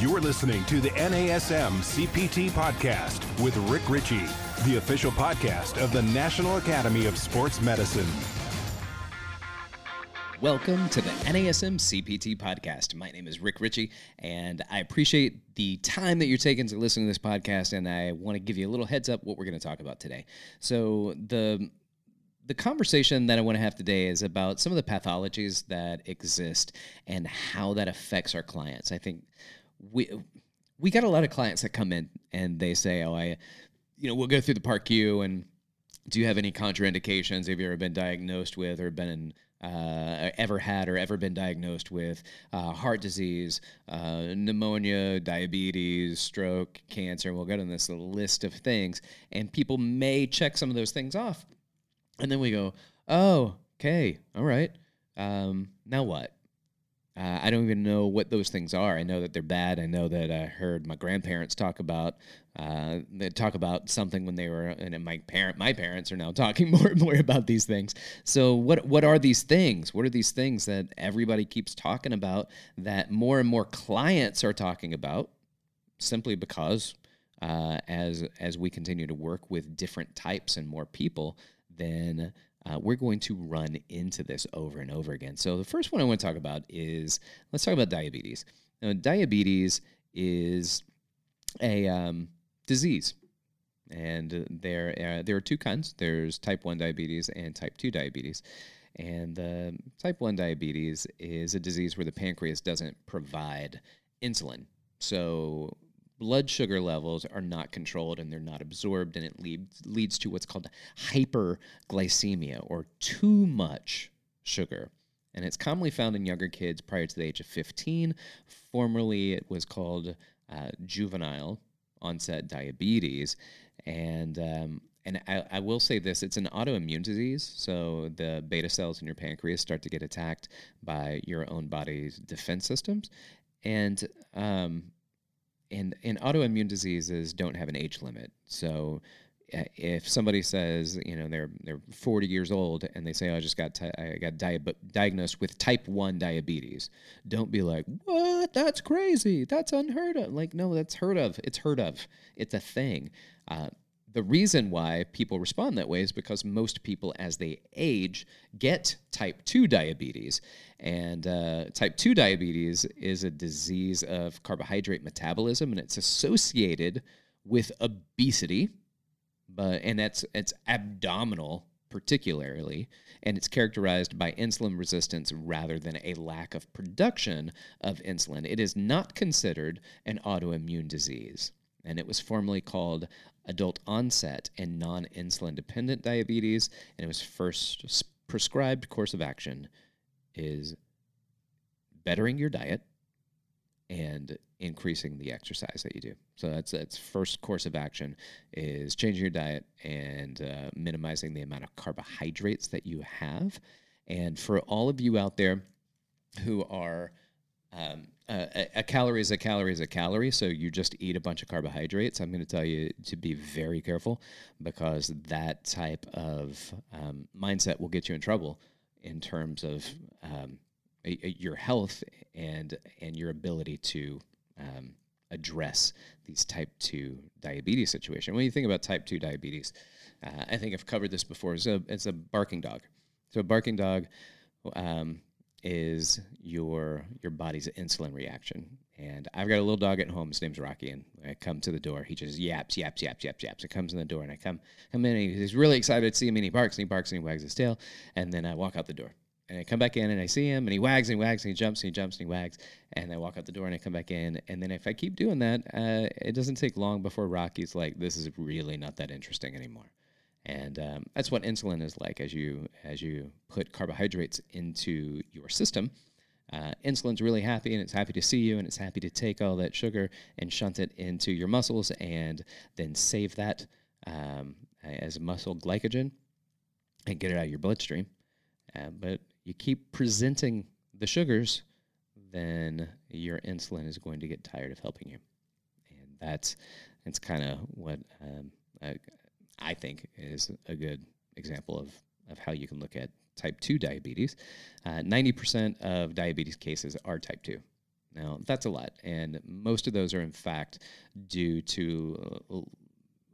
You're listening to the NASM CPT podcast with Rick Richey, the official podcast of the National Academy of Sports Medicine. Welcome to the NASM CPT podcast. My name is Rick Richey, and I appreciate the time that you're taking to listen to this podcast. And I want to give you a little heads up what we're going to talk about today. So the the conversation that I want to have today is about some of the pathologies that exist and how that affects our clients. I think we we got a lot of clients that come in and they say, "Oh, I, you know, we'll go through the PAR-Q and do you have any contraindications? Have you ever been diagnosed with or been uh, ever had or ever been diagnosed with uh, heart disease, uh, pneumonia, diabetes, stroke, cancer. We'll go down this list of things, and people may check some of those things off, and then we go, "Oh, okay, all right. Um, now what?" Uh, I don't even know what those things are. I know that they're bad. I know that I heard my grandparents talk about uh, they talk about something when they were, and my parent, my parents are now talking more and more about these things. So, what what are these things? What are these things that everybody keeps talking about? That more and more clients are talking about, simply because uh, as as we continue to work with different types and more people, then uh, we're going to run into this over and over again. So, the first one I want to talk about is let's talk about diabetes. Now, diabetes is a um, disease, and there uh, there are two kinds. There's type one diabetes and type two diabetes. And uh, type 1 diabetes is a disease where the pancreas doesn't provide insulin. So blood sugar levels are not controlled and they're not absorbed, and it leads, leads to what's called hyperglycemia or too much sugar. And it's commonly found in younger kids prior to the age of 15. Formerly, it was called uh, juvenile onset diabetes. And um, and I, I, will say this it's an autoimmune disease so the beta cells in your pancreas start to get attacked by your own body's defense systems and um, and and autoimmune diseases don't have an age limit. So uh, if somebody says you know they're they're 40 years old and they say oh, I just got I got diagnosed with type 1 diabetes don't be like what? That's crazy. That's unheard of. Like no that's heard of. It's heard of. It's a thing. Uh, the reason why people respond that way is because most people, as they age, get type 2 diabetes. And uh, type 2 diabetes is a disease of carbohydrate metabolism, and it's associated with obesity, but and that's it's abdominal particularly, and it's characterized by insulin resistance rather than a lack of production of insulin. It is not considered an autoimmune disease and it was formerly called adult onset and non insulin dependent diabetes. And it was first prescribed course of action is bettering your diet and increasing the exercise that you do. So that's that's first course of action is changing your diet and uh, minimizing the amount of carbohydrates that you have. And for all of you out there who are um, a, a, calorie is a calorie is a calorie. So you just eat a bunch of carbohydrates. I'm going to tell you to be very careful because that type of um, mindset will get you in trouble in terms of um, a, a, your health and and your ability to um, address these type 2 diabetes situation. When you think about type 2 diabetes, uh, I think I've covered this before. It's a, it's a barking dog. So a barking dog um, is your your body's insulin reaction. And I've got a little dog at home. His name's Rocky, and I come to the door. He just yaps, yaps, yaps, yaps, yaps. It comes in the door, and I come come in. And he's really excited to see me. And he barks and he barks and he wags his tail, and then I walk out the door. And I come back in and I see him, and he wags and he wags and he jumps and he jumps and he wags. And I walk out the door and I come back in. And then if I keep doing that, uh, it doesn't take long before Rocky's like, "This is really not that interesting anymore." And um, that's what insulin is like. As you as you put carbohydrates into your system uh, insulin's really happy and it's happy to see you and it's happy to take all that sugar and shunt it into your muscles and then save that um, as muscle glycogen and get it out of your bloodstream. Uh, but you keep presenting the sugars then your insulin is going to get tired of helping you. And that's that's kind of what um, I think is a good example of, of how you can look at type 2 diabetes. Uh, 90% of diabetes cases are type 2. Now, that's a lot. And most of those are, in fact, due to uh,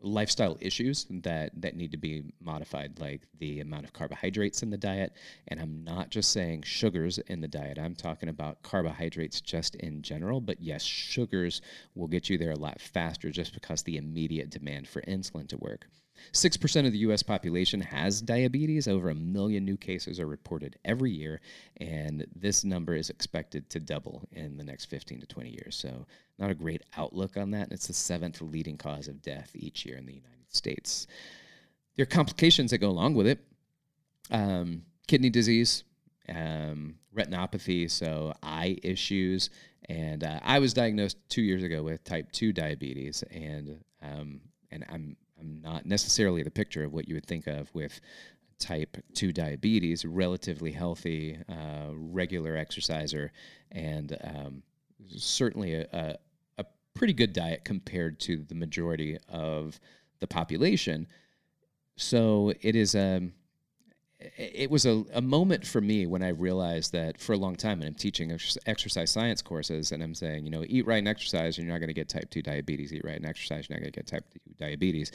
lifestyle issues that, that need to be modified, like the amount of carbohydrates in the diet. And I'm not just saying sugars in the diet, I'm talking about carbohydrates just in general. But yes, sugars will get you there a lot faster just because the immediate demand for insulin to work. 6% of the US population has diabetes. Over a million new cases are reported every year, and this number is expected to double in the next 15 to 20 years. So, not a great outlook on that. And it's the seventh leading cause of death each year in the United States. There are complications that go along with it um, kidney disease, um, retinopathy, so eye issues. And uh, I was diagnosed two years ago with type 2 diabetes, and um, and I'm I'm not necessarily the picture of what you would think of with type 2 diabetes, relatively healthy, uh, regular exerciser, and um, certainly a, a, a, pretty good diet compared to the majority of the population. So it is a. Um, it was a, a moment for me when I realized that for a long time, and I'm teaching ex- exercise science courses, and I'm saying, you know, eat right and exercise, and you're not going to get type 2 diabetes. Eat right and exercise, you're not going to get type 2 diabetes.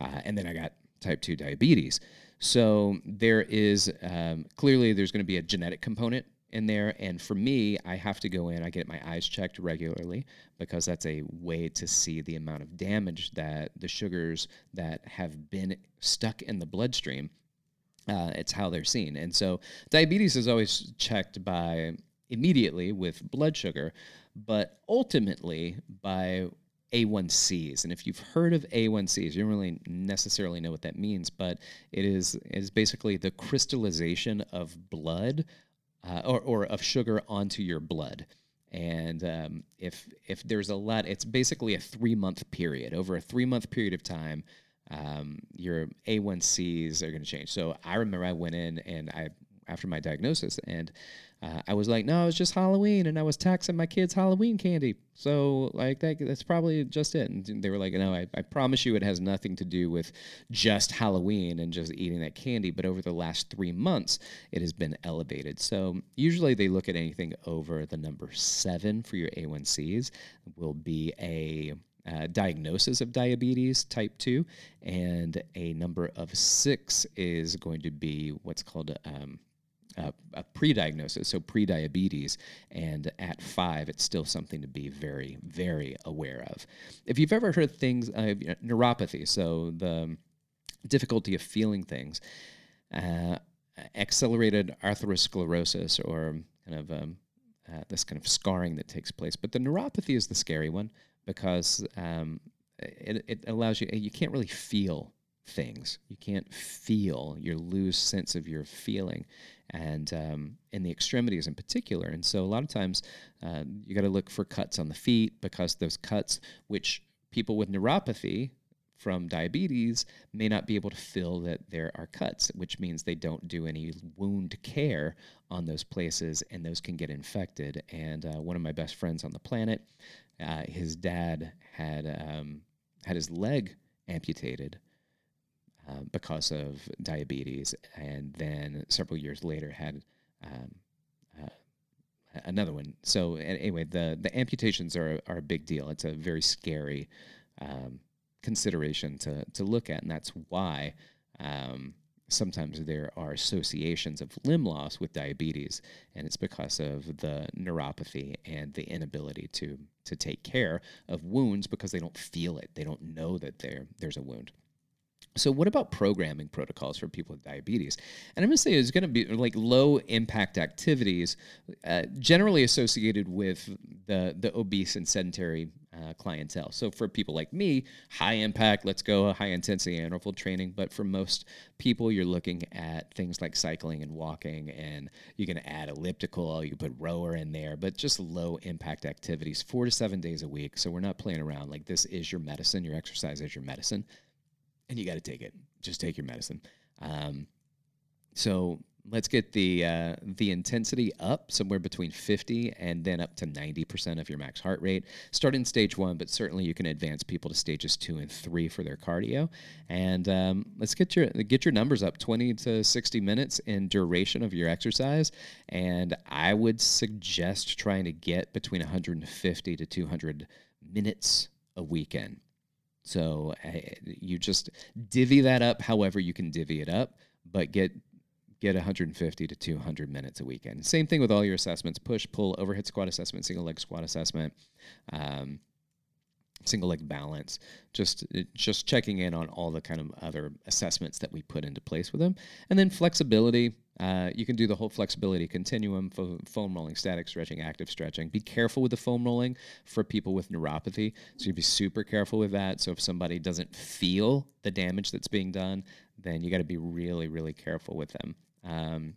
Uh, and then I got type 2 diabetes. So there is um, clearly there's going to be a genetic component in there. And for me, I have to go in, I get my eyes checked regularly because that's a way to see the amount of damage that the sugars that have been stuck in the bloodstream uh, it's how they're seen. And so diabetes is always checked by immediately with blood sugar, but ultimately by A1Cs. And if you've heard of A1Cs, you don't really necessarily know what that means, but it is, is basically the crystallization of blood uh, or, or of sugar onto your blood. And um, if if there's a lot, it's basically a three month period. Over a three month period of time, um, your A1Cs are going to change. So I remember I went in and I after my diagnosis and uh, I was like, no, it was just Halloween, and I was taxing my kids Halloween candy. So like that, that's probably just it. And they were like, no, I, I promise you, it has nothing to do with just Halloween and just eating that candy. But over the last three months, it has been elevated. So usually they look at anything over the number seven for your A1Cs will be a uh, diagnosis of diabetes type 2, and a number of six is going to be what's called um, a, a pre-diagnosis, so pre-diabetes, and at five, it's still something to be very, very aware of. If you've ever heard things, uh, neuropathy, so the difficulty of feeling things, uh, accelerated atherosclerosis, or kind of um, uh, this kind of scarring that takes place. But the neuropathy is the scary one because um, it, it allows you, you can't really feel things. You can't feel, you lose sense of your feeling, and um, in the extremities in particular. And so a lot of times uh, you got to look for cuts on the feet because those cuts, which people with neuropathy from diabetes may not be able to feel that there are cuts, which means they don't do any wound care on those places, and those can get infected. And uh, one of my best friends on the planet uh, his dad had um, had his leg amputated uh, because of diabetes, and then several years later had um, uh, another one. So anyway, the the amputations are are a big deal. It's a very scary um, consideration to to look at, and that's why. Um, sometimes there are associations of limb loss with diabetes, and it's because of the neuropathy and the inability to to take care of wounds because they don't feel it. They don't know that there there's a wound. So, what about programming protocols for people with diabetes? And I'm going to say it's going to be like low impact activities, uh, generally associated with the the obese and sedentary uh, clientele. So, for people like me, high impact, let's go high intensity interval training. But for most people, you're looking at things like cycling and walking, and you can add elliptical, you put rower in there, but just low impact activities, four to seven days a week. So, we're not playing around. Like this is your medicine. Your exercise is your medicine and you got to take it. Just take your medicine. Um, so let's get the uh, the intensity up somewhere between 50 and then up to 90% of your max heart rate. Start in stage one, but certainly you can advance people to stages two and three for their cardio. And um, let's get your get your numbers up 20 to 60 minutes in duration of your exercise. And I would suggest trying to get between 150 to 200 minutes a weekend. So uh, you just divvy that up however you can divvy it up, but get get 150 to 200 minutes a weekend. Same thing with all your assessments: push, pull, overhead squat assessment, single leg squat assessment. Um, single leg balance just just checking in on all the kind of other assessments that we put into place with them and then flexibility uh, you can do the whole flexibility continuum fo- foam rolling static stretching active stretching be careful with the foam rolling for people with neuropathy so you be super careful with that so if somebody doesn't feel the damage that's being done then you got to be really really careful with them um,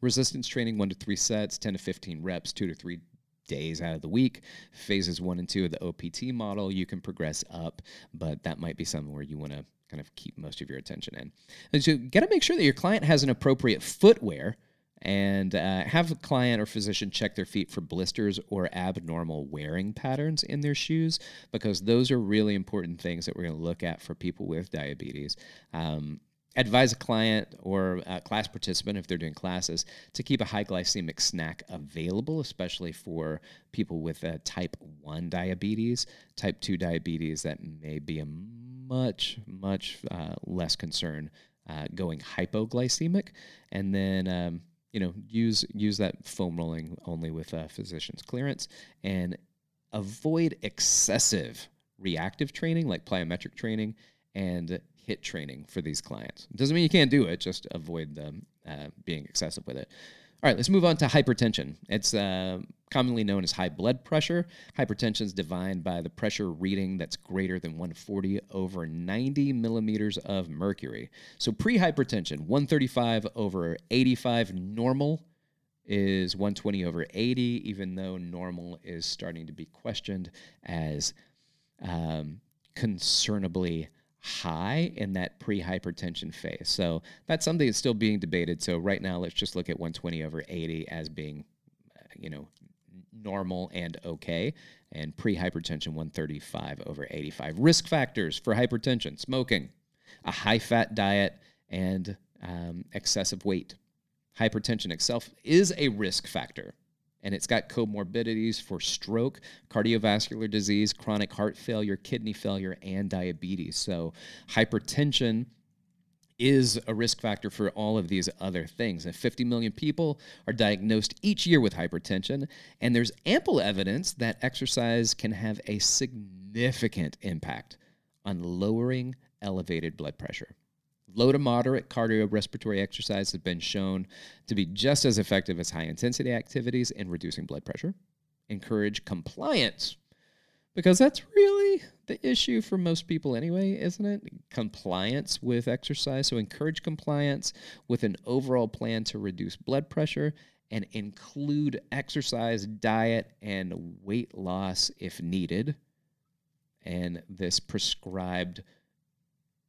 resistance training, one to three sets, 10 to 15 reps, two to three days out of the week. Phases one and two of the OPT model, you can progress up, but that might be something where you want to kind of keep most of your attention in. And so, you got to make sure that your client has an appropriate footwear and uh, have a client or physician check their feet for blisters or abnormal wearing patterns in their shoes because those are really important things that we're going to look at for people with diabetes. Um, advise a client or a class participant if they're doing classes to keep a high glycemic snack available especially for people with type 1 diabetes. Type 2 diabetes that may be a much much uh, less concern uh, going hypoglycemic. And then um, you know use use that foam rolling only with a physician's clearance and avoid excessive reactive training like plyometric training and HIIT training for these clients. Doesn't mean you can't do it, just avoid them uh, being excessive with it. All right, let's move on to hypertension. It's uh, commonly known as high blood pressure. Hypertension is defined by the pressure reading that's greater than 140 over 90 millimeters of mercury. So pre hypertension, 135 over 85 normal is 120 over 80, even though normal is starting to be questioned as um, concernably high in that pre-hypertension phase. So that's something that's still being debated. So right now, let's just look at 120 over 80 as being, uh, you know, normal and okay, and pre-hypertension 135 over 85. Risk factors for hypertension: smoking, a high-fat diet, and um, excessive weight. Hypertension itself is a risk factor and it's got comorbidities for stroke, cardiovascular disease, chronic heart failure, kidney failure, and diabetes. So, hypertension is a risk factor for all of these other things. And 50 million people are diagnosed each year with hypertension, and there's ample evidence that exercise can have a significant impact on lowering elevated blood pressure. Low to moderate cardiorespiratory exercise has been shown to be just as effective as high intensity activities in reducing blood pressure. Encourage compliance because that's really the issue for most people anyway, isn't it? Compliance with exercise. So encourage compliance with an overall plan to reduce blood pressure and include exercise, diet, and weight loss if needed. And this prescribed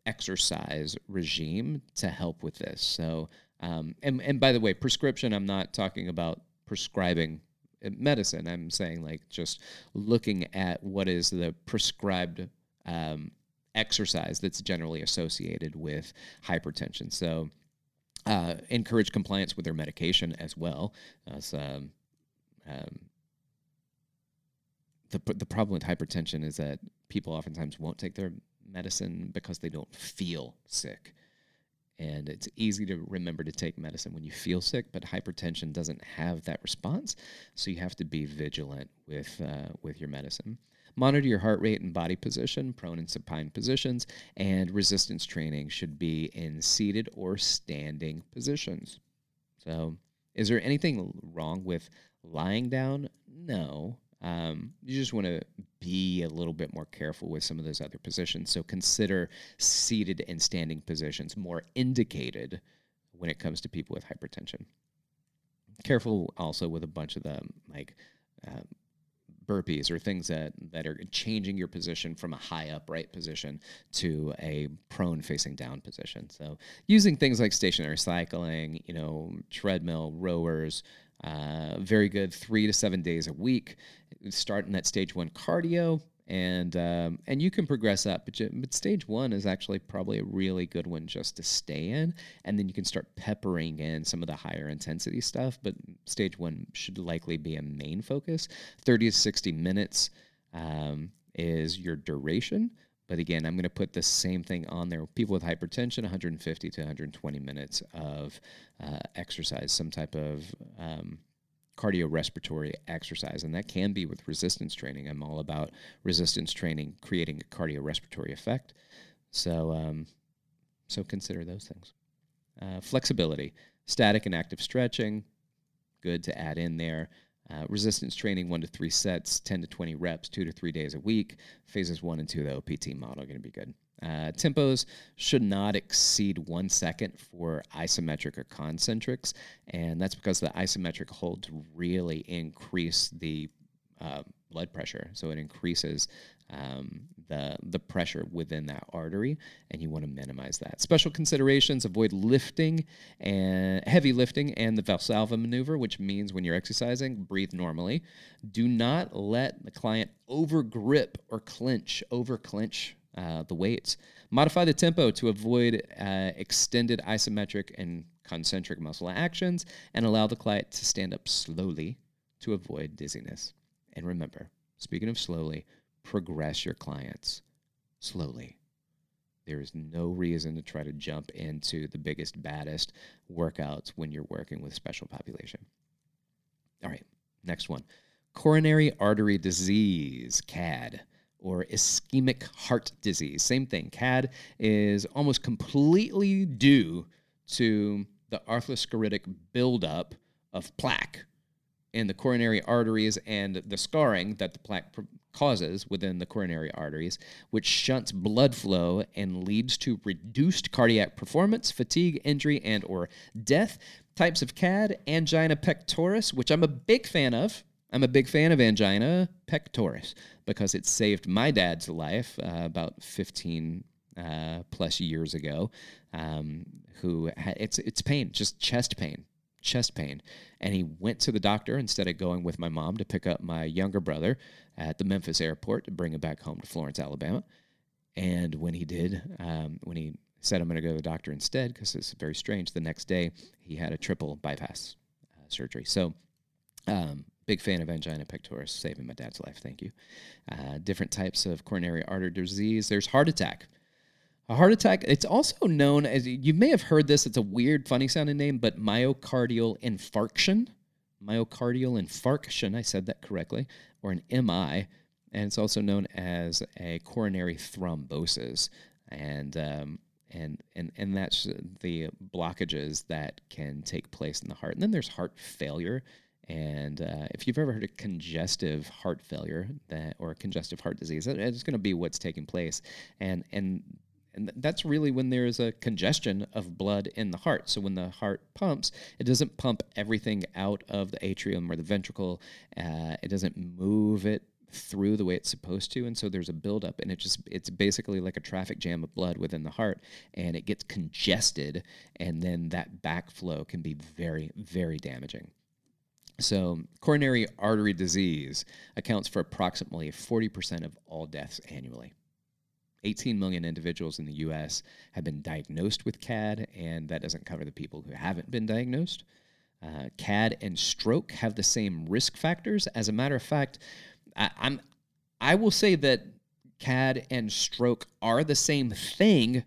exercise regime to help with this. So, um, and and by the way, prescription. I'm not talking about prescribing medicine. I'm saying like just looking at what is the prescribed um, exercise that's generally associated with hypertension. So. Uh, encourage compliance with their medication as well. As, um, um, the, the problem with hypertension is that people oftentimes won't take their medicine because they don't feel sick. And it's easy to remember to take medicine when you feel sick, but hypertension doesn't have that response. So you have to be vigilant with, uh, with your medicine. Monitor your heart rate and body position, prone and supine positions, and resistance training should be in seated or standing positions. So, is there anything wrong with lying down? No. Um, you just want to be a little bit more careful with some of those other positions. So consider seated and standing positions more indicated when it comes to people with hypertension. Careful also with a bunch of the like uh, burpees or things that, that are changing your position from a high upright position to a prone facing down position. So using things like stationary cycling, you know, treadmill, rowers, uh, very good three to seven days a week. Starting that stage one cardio, and um, and you can progress up. But, you, but stage one is actually probably a really good one just to stay in, and then you can start peppering in some of the higher intensity stuff. But stage one should likely be a main focus. Thirty to sixty minutes um, is your duration. But again, I'm going to put the same thing on there. People with hypertension, 150 to 120 minutes of uh, exercise, some type of um, cardiorespiratory exercise, and that can be with resistance training. I'm all about resistance training creating a cardiorespiratory effect. So, um, so consider those things. Uh, flexibility, static and active stretching, good to add in there. Uh, resistance training, one to three sets, 10 to 20 reps, two to three days a week. Phases one and two, of the OPT model, are going to be good. Uh, tempos should not exceed one second for isometric or concentrics, and that's because the isometric holds really increase the uh, blood pressure. So it increases um, the the pressure within that artery, and you want to minimize that. Special considerations: avoid lifting and heavy lifting and the Valsalva maneuver, which means when you're exercising, breathe normally. Do not let the client over grip or clench, over clench uh, the weights. Modify the tempo to avoid uh, extended isometric and concentric muscle actions, and allow the client to stand up slowly to avoid dizziness. And remember, speaking of slowly, progress your clients slowly. There is no reason to try to jump into the biggest, baddest workouts when you're working with special population. All right, next one coronary artery disease, CAD or ischemic heart disease. Same thing. CAD is almost completely due to the atherosclerotic buildup of plaque in the coronary arteries and the scarring that the plaque causes within the coronary arteries, which shunts blood flow and leads to reduced cardiac performance, fatigue, injury, and or death. Types of CAD, angina pectoris, which I'm a big fan of. I'm a big fan of angina pectoris because it saved my dad's life uh, about 15 uh, plus years ago. Um, who had, it's it's pain, just chest pain, chest pain, and he went to the doctor instead of going with my mom to pick up my younger brother at the Memphis airport to bring him back home to Florence, Alabama. And when he did, um, when he said I'm going to go to the doctor instead because it's very strange, the next day he had a triple bypass uh, surgery. So. Um, Big fan of angina pectoris, saving my dad's life. Thank you. Uh, different types of coronary artery disease. There's heart attack. A heart attack, it's also known as, you may have heard this, it's a weird, funny sounding name, but myocardial infarction. Myocardial infarction, I said that correctly, or an MI. And it's also known as a coronary thrombosis. And, um, and, and, and that's the blockages that can take place in the heart. And then there's heart failure. And uh, if you've ever heard of congestive heart failure that, or congestive heart disease, it's going to be what's taking place. And, and, and that's really when there is a congestion of blood in the heart. So when the heart pumps, it doesn't pump everything out of the atrium or the ventricle. Uh, it doesn't move it through the way it's supposed to and so there's a buildup and it just it's basically like a traffic jam of blood within the heart and it gets congested and then that backflow can be very very damaging so, coronary artery disease accounts for approximately 40% of all deaths annually. 18 million individuals in the US have been diagnosed with CAD, and that doesn't cover the people who haven't been diagnosed. Uh, CAD and stroke have the same risk factors. As a matter of fact, I, I'm I will say that CAD and stroke are the same thing,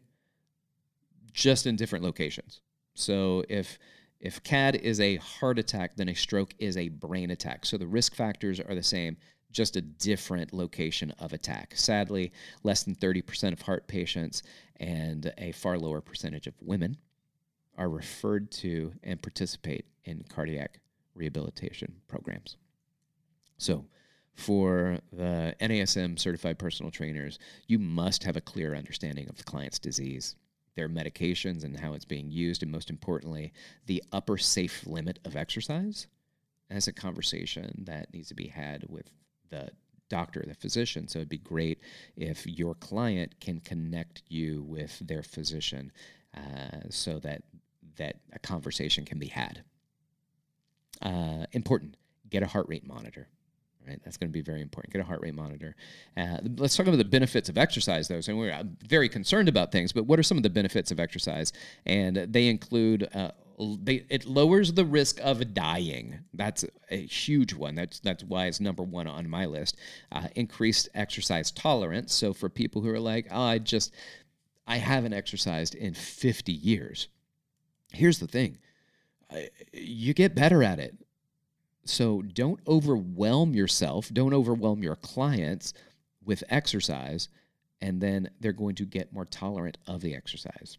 just in different locations. So if if CAD is a heart attack, then a stroke is a brain attack. So the risk factors are the same, just a different location of attack. Sadly, less than 30% of heart patients and a far lower percentage of women are referred to and participate in cardiac rehabilitation programs. So, for the NASM certified personal trainers, you must have a clear understanding of the client's disease their medications and how it's being used, and most importantly, the upper safe limit of exercise. That's a conversation that needs to be had with the doctor, the physician. So it'd be great if your client can connect you with their physician uh, so that that a conversation can be had. Uh, important. Get a heart rate monitor. Right, that's going to be very important. Get a heart rate monitor. Uh, let's talk about the benefits of exercise, though. So we're very concerned about things, but what are some of the benefits of exercise? And they include uh, they, it lowers the risk of dying. That's a huge one. That's that's why it's number one on my list. Uh, increased exercise tolerance. So for people who are like, oh, I just I haven't exercised in 50 years. Here's the thing, you get better at it. So don't overwhelm yourself. Don't overwhelm your clients with exercise, and then they're going to get more tolerant of the exercise.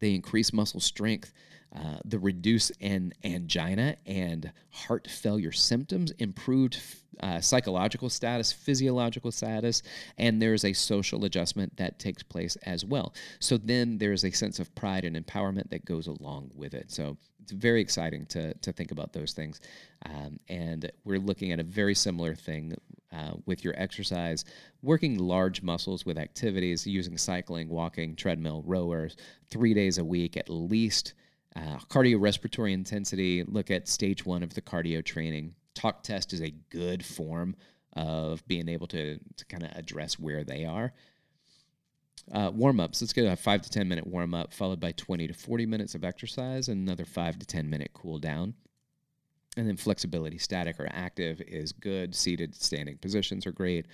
They increase muscle strength uh, the reduce in angina and heart failure symptoms, improved uh, psychological status, physiological status, and there's a social adjustment that takes place as well. So then there's a sense of pride and empowerment that goes along with it. So it's very exciting to, to think about those things. Um, and we're looking at a very similar thing uh, with your exercise, working large muscles with activities using cycling, walking, treadmill, rowers, three days a week at least uh, cardiorespiratory intensity, look at stage one of the cardio training. Talk test is a good form of being able to, to kind of address where they are. Uh, warm ups. Let's get a five to 10 minute warm up, followed by 20 to 40 minutes of exercise, and another five to 10 minute cool down. And then flexibility, static or active, is good. Seated, standing positions are great.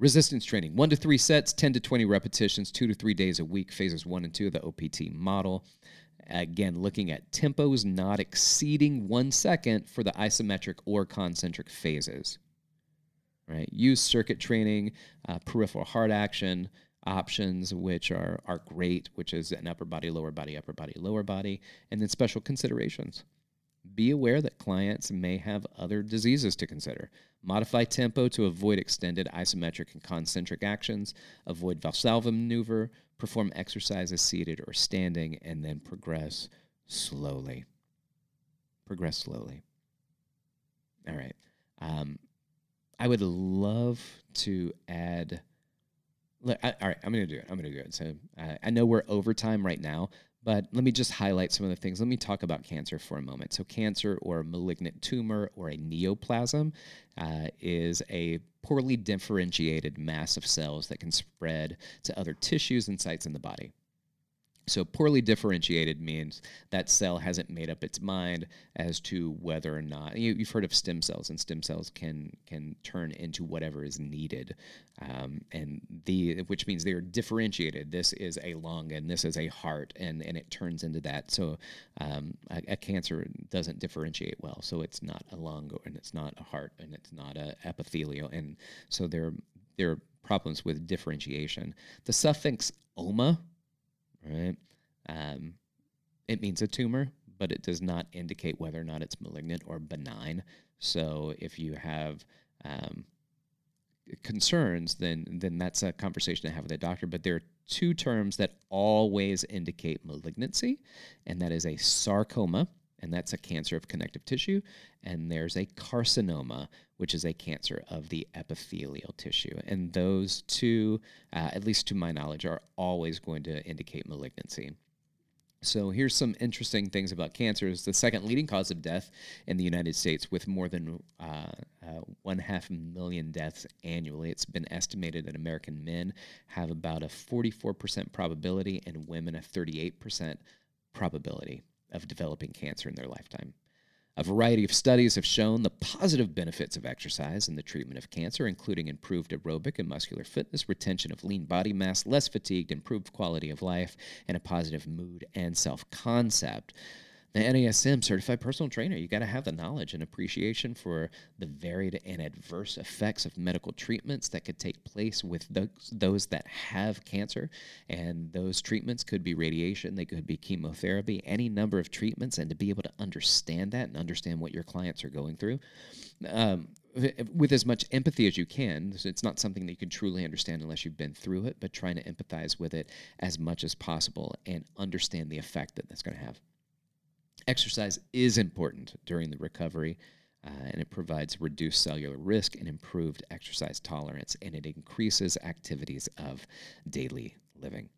Resistance training, one to three sets, 10 to 20 repetitions, two to three days a week, phases one and two of the OPT model. Again, looking at tempos not exceeding one second for the isometric or concentric phases. Right? Use circuit training, uh, peripheral heart action options, which are, are great, which is an upper body, lower body, upper body, lower body, and then special considerations. Be aware that clients may have other diseases to consider. Modify tempo to avoid extended isometric and concentric actions. Avoid Valsalva maneuver. Perform exercises seated or standing, and then progress slowly. Progress slowly. All right. Um, I would love to add. Look, I, all right, I'm going to do it. I'm going to do it. So uh, I know we're over time right now, but let me just highlight some of the things. Let me talk about cancer for a moment. So, cancer or a malignant tumor or a neoplasm uh, is a poorly differentiated mass of cells that can spread to other tissues and sites in the body. So, poorly differentiated means that cell hasn't made up its mind as to whether or not you, have heard of stem cells, and stem cells can can turn into whatever is needed, um, and the which means they are differentiated. This is a lung, and this is a heart, and and it turns into that. So, um, a, a, cancer doesn't differentiate well. So it's not a lung, and it's not a heart, and it's not a epithelial, and so there there are problems with differentiation. The suffix oma right? Um, it means a tumor, but it does not indicate whether or not it's malignant or benign. So if you have um, concerns, then then that's a conversation to have with a doctor. But there are two terms that always indicate malignancy, and that is a sarcoma, and that's a cancer of connective tissue, and there's a carcinoma, which is a cancer of the epithelial tissue. And those two, uh, at least to my knowledge, are always going to indicate malignancy. So here's some interesting things about cancer. It's the second leading cause of death in the United States, with more than uh, uh, one half million deaths annually. It's been estimated that American men have about a 44% probability, and women a 38% probability of developing cancer in their lifetime. A variety of studies have shown the positive benefits of exercise in the treatment of cancer, including improved aerobic and muscular fitness, retention of lean body mass, less fatigued, improved quality of life, and a positive mood and self concept the NASM certified personal trainer. You got to have the knowledge and appreciation for the varied and adverse effects of medical treatments that could take place with those, those that have cancer. And those treatments could be radiation, they could be chemotherapy, any number of treatments. And to be able to understand that and understand what your clients are going through. Um, with as much empathy as you can. It's not something that you can truly understand unless you've been through it, but trying to empathize with it as much as possible and understand the effect that that's going to have exercise is important during the recovery. uh, and it provides reduced cellular risk and improved exercise tolerance, and it increases activities of daily living.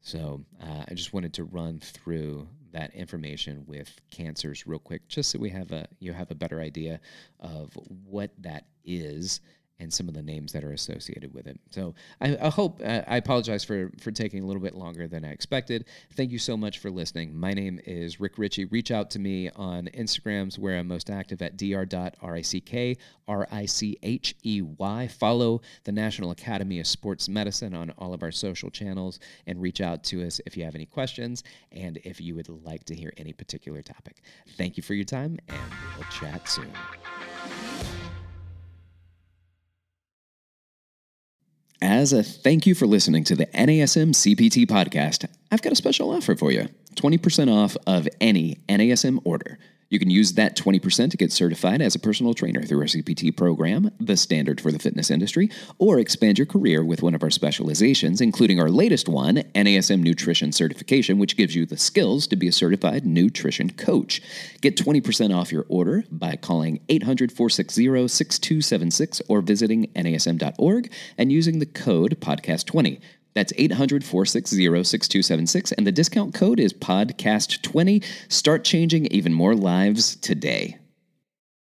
So uh, I just wanted to run through that information with cancers real quick, just so we have a you have a better idea of what that is and some of the names that are associated with it. So I, I hope uh, I apologize for for taking a little bit longer than I expected. Thank you so much for listening. My name is Rick Richey. Reach out to me on Instagrams where I'm most active at dr.rick r i c h e y. Follow the National Academy of Sports Medicine on all of our social channels and reach out to us if you have any questions and if you would like to hear any particular topic. Thank you for your time and we'll chat soon. As a thank you for listening to the NASM CPT podcast, I've got a special offer for you 20% off of any NASM order. You can use that 20% to get certified as a personal trainer through our CPT program, the standard for the fitness industry, or expand your career with one of our specializations, including our latest one, NASM Nutrition Certification, which gives you the skills to be a certified nutrition coach. Get 20% off your order by calling 800 460 6276 or visiting nasm.org and using the code podcast20. That's 800 460 6276, and the discount code is podcast20. Start changing even more lives today.